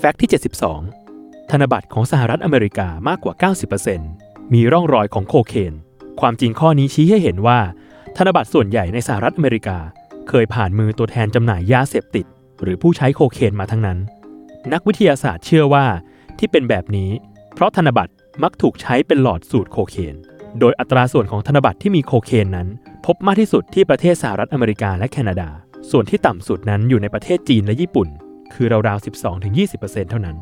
แฟกต์ที่ 72 ธนบัตรของสหรัฐอเมริกามากกว่า 90%มีร่องรอยของโคเคน ความจริงข้อนี้ชี้ให้เห็นว่า ธนบัตรส่วนใหญ่ในสหรัฐอเมริกา เคยผ่านมือตัวแทนจำหน่ายยาเสพติด หรือผู้ใช้โคเคนมาทั้งนั้น นักวิทยาศาสตร์เชื่อว่าที่เป็นแบบนี้ เพราะธนบัตรมักถูกใช้เป็นหลอดสูตรโคเคน โดยอัตราส่วนของธนบัตรที่มีโคเคนนั้น พบมากที่สุดที่ประเทศสหรัฐอเมริกาและแคนาดา ส่วนที่ต่ำสุดนั้นอยู่ในประเทศจีนและญี่ปุ่น คือราวๆ 12-20%เท่านั้น